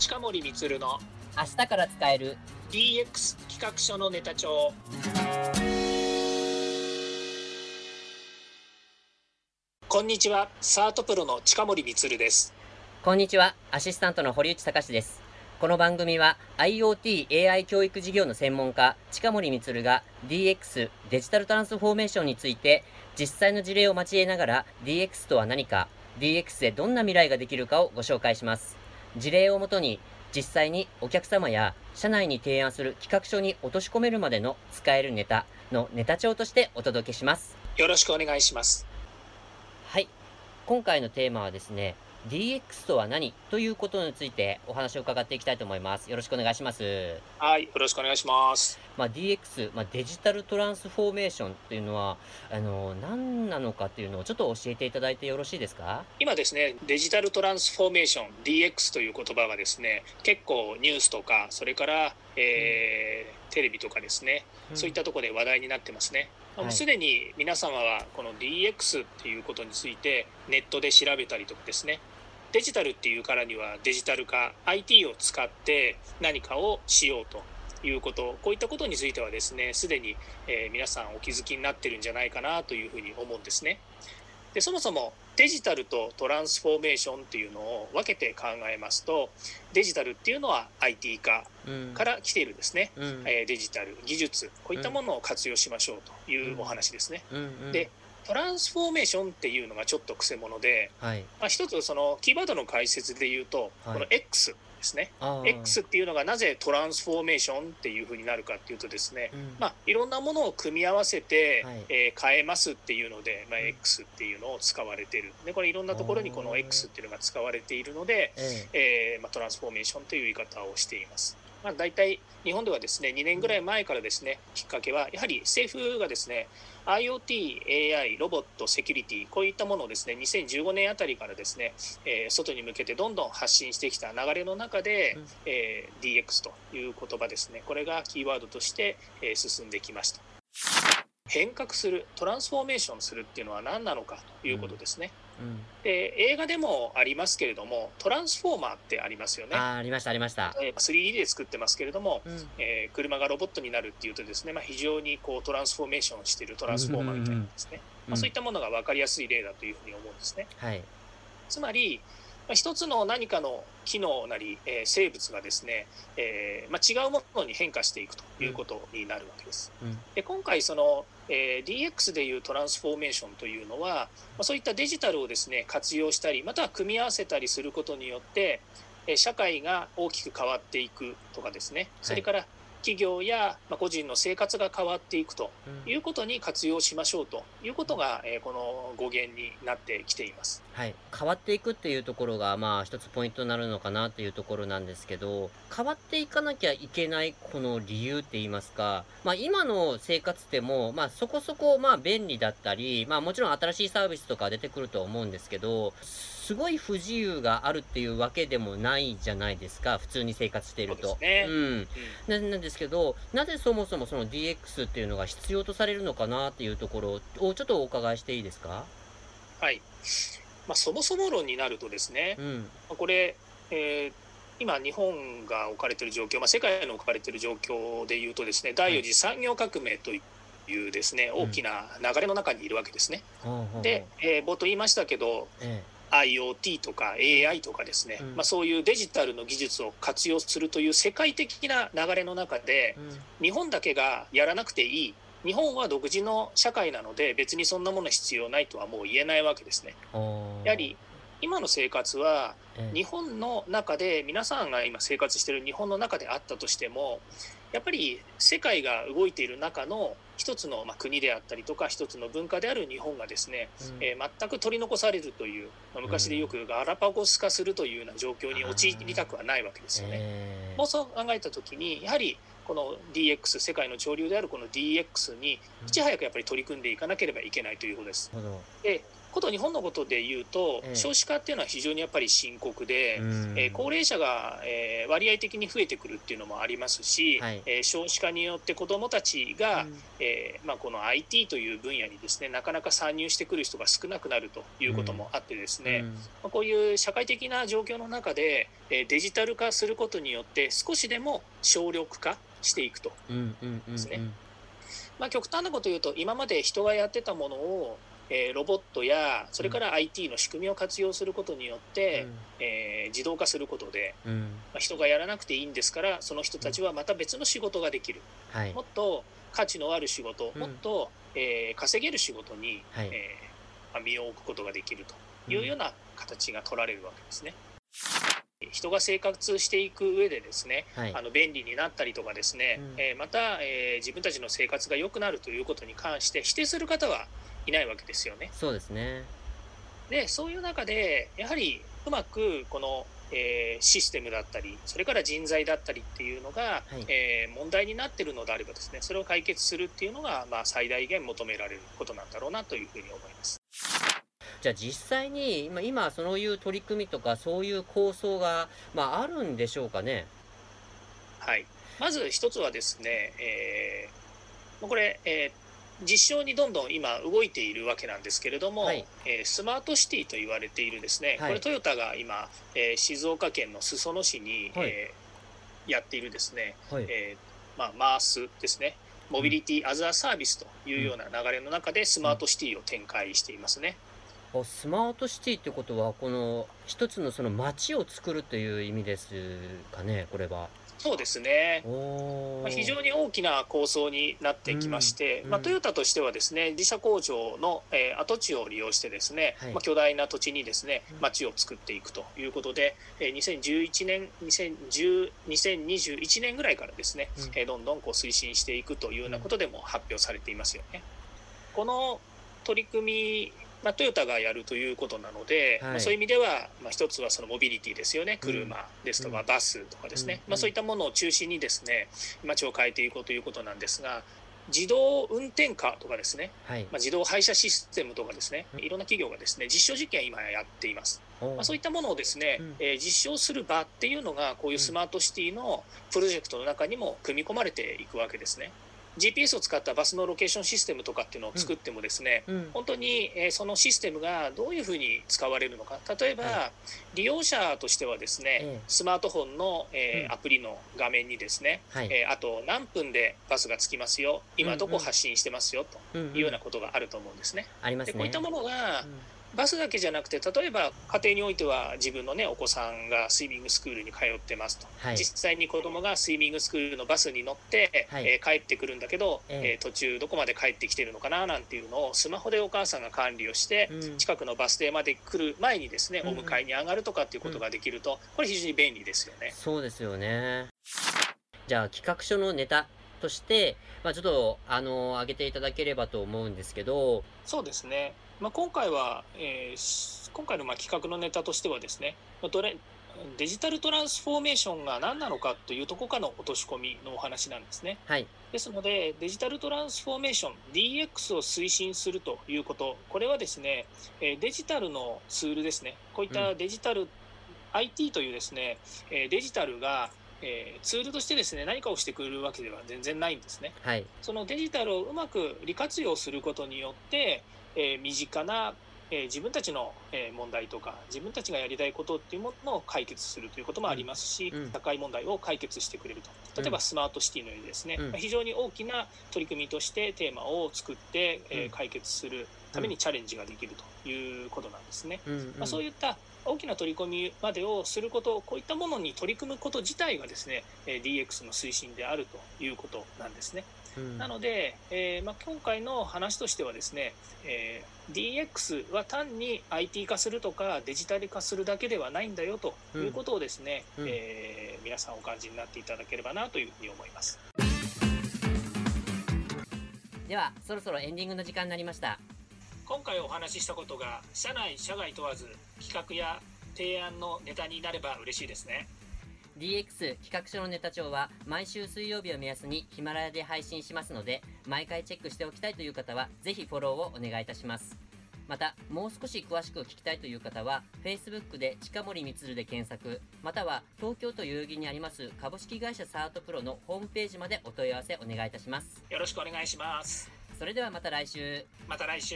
近森光の明日から使える。DX 企画書のネタ帳。こんにちはサートプロの近森光です。こんにちはアシスタントの堀内隆です。この番組は IoT AI 教育事業の専門家近森光が DX デジタルトランスフォーメーションについて実際の事例を交えながら DX とは何か DX でどんな未来ができるかをご紹介します事例をもとに実際にお客様や社内に提案する企画書に落とし込めるまでの使えるネタのネタ帳としてお届けします。よろしくお願いします。はい。今回のテーマはですね DX とは何ということについてお話を伺っていきたいと思います。よろしくお願いします。はい、よろしくお願いします。まあ、DX、まあ、デジタルトランスフォーメーションっていうのは、あの、何なのかっていうのをちょっと教えていただいてよろしいですか？今ですね、デジタルトランスフォーメーション、DX という言葉がですね、結構ニュースとか、それから、えー、テレビとかですね、そういったところで話題になってますね。もうすでに皆様はこの DX っていうことについてネットで調べたりとかですね。デジタルっていうからにはデジタル化 IT を使って何かをしようということこういったことについてはですねすでに、えー、皆さんお気づきになってるんじゃないかなというふうに思うんですね。でそもそもデジタルとトランスフォーメーションっていうのを分けて考えますとデジタルっていうのは IT 化から来ているですね、うん、えー、デジタル技術こういったものを活用しましょうというお話ですね。でトランスフォーメーションっていうのがちょっとくせ者で、はい、まあ、一つそのキーワードの解説で言うと、はい、この X ですね。X っていうのがなぜトランスフォーメーションっていうふうになるかっていうとですね、うん、まあ、いろんなものを組み合わせて、はい、えー、変えますっていうので、まあ、X っていうのを使われてる。でこれいろんなところにこの X っていうのが使われているので、えー、まあ、トランスフォーメーションという言い方をしています。まあ、大体日本ではですね2年ぐらい前からですねきっかけはやはり政府がですね IoT、AI、ロボット、セキュリティこういったものをですね2015年あたりからですね、えー、外に向けてどんどん発信してきた流れの中で、うん、えー、DX という言葉ですねこれがキーワードとして、えー、進んできました。変革するトランスフォーメーションするっていうのは何なのかということですね。うん、で映画でもありますけれどもトランスフォーマーってありますよね。あありましたありました。えー、3D で作ってますけれども、うん、えー、車がロボットになるっていうとですね、まあ、非常にこうトランスフォーメーションしているトランスフォーマーみたいなですね、まあ、そういったものが分かりやすい例だというふうに思うんですね。はい、つまりまあ、一つの何かの機能なり、えー、生物がですね、えーまあ、違うものに変化していくということになるわけです。うん、で今回その、えー、DX でいうトランスフォーメーションというのは、ま、そういったデジタルをですね活用したりまたは組み合わせたりすることによって社会が大きく変わっていくとかですね。それから企業や個人の生活が変わっていくということに活用しましょうということが、えこの語源になってきています、はい、変わっていくっていうところが、まあ、一つポイントになるのかなっていうところなんですけど変わっていかなきゃいけないこの理由って言いますか、まあ、今の生活でも、まあ、そこそこまあ便利だったり、まあ、もちろん新しいサービスとか出てくると思うんですけどすごい不自由があるっていうわけでもないじゃないですか、普通に生活していると。ね、うん。なんですけど、なぜそもそもその DX っていうのが必要とされるのかなっていうところをちょっとお伺いしていいですか？はい。まあ、そもそも論になるとですね、うん、これ、えー今、日本が置かれている状況、まあ、世界の置かれている状況でいうとですね第4次産業革命というですね、大きな流れの中にいるわけですね。で、えー、冒頭言いましたけど、ええ IoT とか AI とかですね、うん、まあ、そういうデジタルの技術を活用するという世界的な流れの中で、うん、日本だけがやらなくていい。日本は独自の社会なので別にそんなもの必要ないとはもう言えないわけですね。やはり今の生活は日本の中で皆さんが今生活している日本の中であったとしてもやっぱり世界が動いている中の一つの、ま国であったりとか一つの文化である日本がですね、うん、えー、全く取り残されるという、まあ、昔でよくガラパゴス化するというような状況に陥りたくはないわけですよね。もうそう考えた時にやはりこの DX 世界の潮流であるこの DX にいち早くやっぱり取り組んでいかなければいけないということです。でこと日本のことで言うと、ええ少子化っていうのは非常にやっぱり深刻で、うん。えー高齢者が、えー割合的に増えてくるっていうのもありますし、はい。えー少子化によって子どもたちが、うん。えーまあ、この IT という分野にですねなかなか参入してくる人が少なくなるということもあってですね、うん。まあこういう社会的な状況の中で、えーデジタル化することによって少しでも省力化していくと、ですね。まあ、極端なこと言うと今まで人がやってたものを、えーロボットやそれから IT の仕組みを活用することによって、えー自動化することで、うんうん。まあ、人がやらなくていいんですからその人たちはまた別の仕事ができる。はい。もっと価値のある仕事、うん。もっと、えー稼げる仕事に、はい。えーまあ身を置くことができるというような形が取られるわけですね。人が生活していく上でですね、はいあの便利になったりとかですね、うんえーまた、えー自分たちの生活が良くなるということに関して否定する方はいないわけですよね。そうですねでそういう中でやはりうまくこの、えーシステムだったりそれから人材だったりっていうのが、はいえー問題になってるのであればですねそれを解決するっていうのが、まあ、最大限求められることなんだろうなというふうに思います。じゃあ実際に今今そういう取り組みとかそういう構想が、まあ、あるんでしょうかね？はい、まず一つはですね、えーこれ、えー実証にどんどん今動いているわけなんですけれども、はい。えースマートシティと言われているですね、はい。これトヨタが今、えー静岡県の裾野市に、はい。えーやっているですね、はい。えーまあ、マースですね。モビリティ・アザー・サービスというような流れの中でスマートシティを展開していますね。あスマートシティってことはこの一つのその街を作るという意味ですかねこれは。そうですね。まあ、非常に大きな構想になってきまして、うんまあ、トヨタとしてはですね自社工場の、えー跡地を利用してですね、はい。まあ、巨大な土地にですねうん。街を作っていくということで、えー2011年2010 2021年ぐらいからですね、うん。えーどんどんこう推進していくというようなことでも発表されていますよね。この取り組みまあ、トヨタがやるということなので、はい。まあ、そういう意味では、まあ、一つはそのモビリティですよね。車ですとかうん。バスとかですね、うん。まあ、そういったものを中心にですね街を変えていこうということなんですが自動運転カーとかですね、はい。まあ、自動配車システムとかですね。うん。いろんな企業がですね実証実験今やっています、まあ、そういったものをですね、うん。えー実証する場っていうのがこういうスマートシティのプロジェクトの中にも組み込まれていくわけですね GPS を使ったバスのロケーションシステムとかっていうのを作ってもですね、うん。本当に、えーそのシステムがどういうふうに使われるのか。例えば、は利用者としてはですね、ええスマートフォンの、えーうん。アプリの画面にですね、はい。えーあと何分でバスが着きますよ。今どうんうん。こ発信してますよとうんうんいうようなことがあると思うんですね。ありますね。でこういったものがうんバスだけじゃなくて例えば家庭においては自分のねお子さんがスイミングスクールに通ってますと、はい。実際に子供がスイミングスクールのバスに乗って、はい。えー帰ってくるんだけど、ええ。えー途中どこまで帰ってきてるのかななんていうのをスマホでお母さんが管理をして、うん。近くのバス停まで来る前にですねうん。うんお迎えに上がるとかっていうことができるとこれ非常に便利ですよね。そうですよね。じゃあ企画書のネタとして、まあ、ちょっとあの上げていただければと思うんですけど、そうですね、まあ、今回は、えーし今回のまあ企画のネタとしてはですねまあどれデジタルトランスフォーメーションが何なのかというところからの落とし込みのお話なんですね。はい、ですのでデジタルトランスフォーメーション DX を推進するということ。これはですねえーデジタルのツールですね。こういったデジタル、IT というですねえーデジタルがえーツールとしてですね何かをしてくれるわけでは全然ないんですね。はい、そのデジタルをうまく利活用することによって、えー身近な、えー自分たちの、えー問題とか自分たちがやりたいことっていうものを解決するということもありますし、うん。社会問題を解決してくれると。例えばうん。スマートシティのようにですね、うん。まあ非常に大きな取り組みとしてテーマを作って、え解決するためにチャレンジができるということなんですね。うん。うん。まあ、そういった大きな取り組みまでをすることこういったものに取り組むこと自体がですねえー DX の推進であるということなんですね。うんなので、えーまあ、今回の話としてはですね、えー DX は単に IT 化するとかデジタル化するだけではないんだよということをですね、うんえー皆さんお感じになっていただければなというふうに思います。ではそろそろエンディングの時間になりました。今回お話ししたことが社内社外問わず企画や提案のネタになれば嬉しいですね。DX 企画書のネタ帳は毎週水曜日を目安にヒマラヤで配信しますので毎回チェックしておきたいという方はぜひフォローをお願いいたしますまた、もう少し詳しく聞きたいという方は、Facebook で近森光で検索、または東京都代々木にあります株式会社サートプロのホームページまでお問い合わせお願いいたします。よろしくお願いします。それではまた来週。また来週。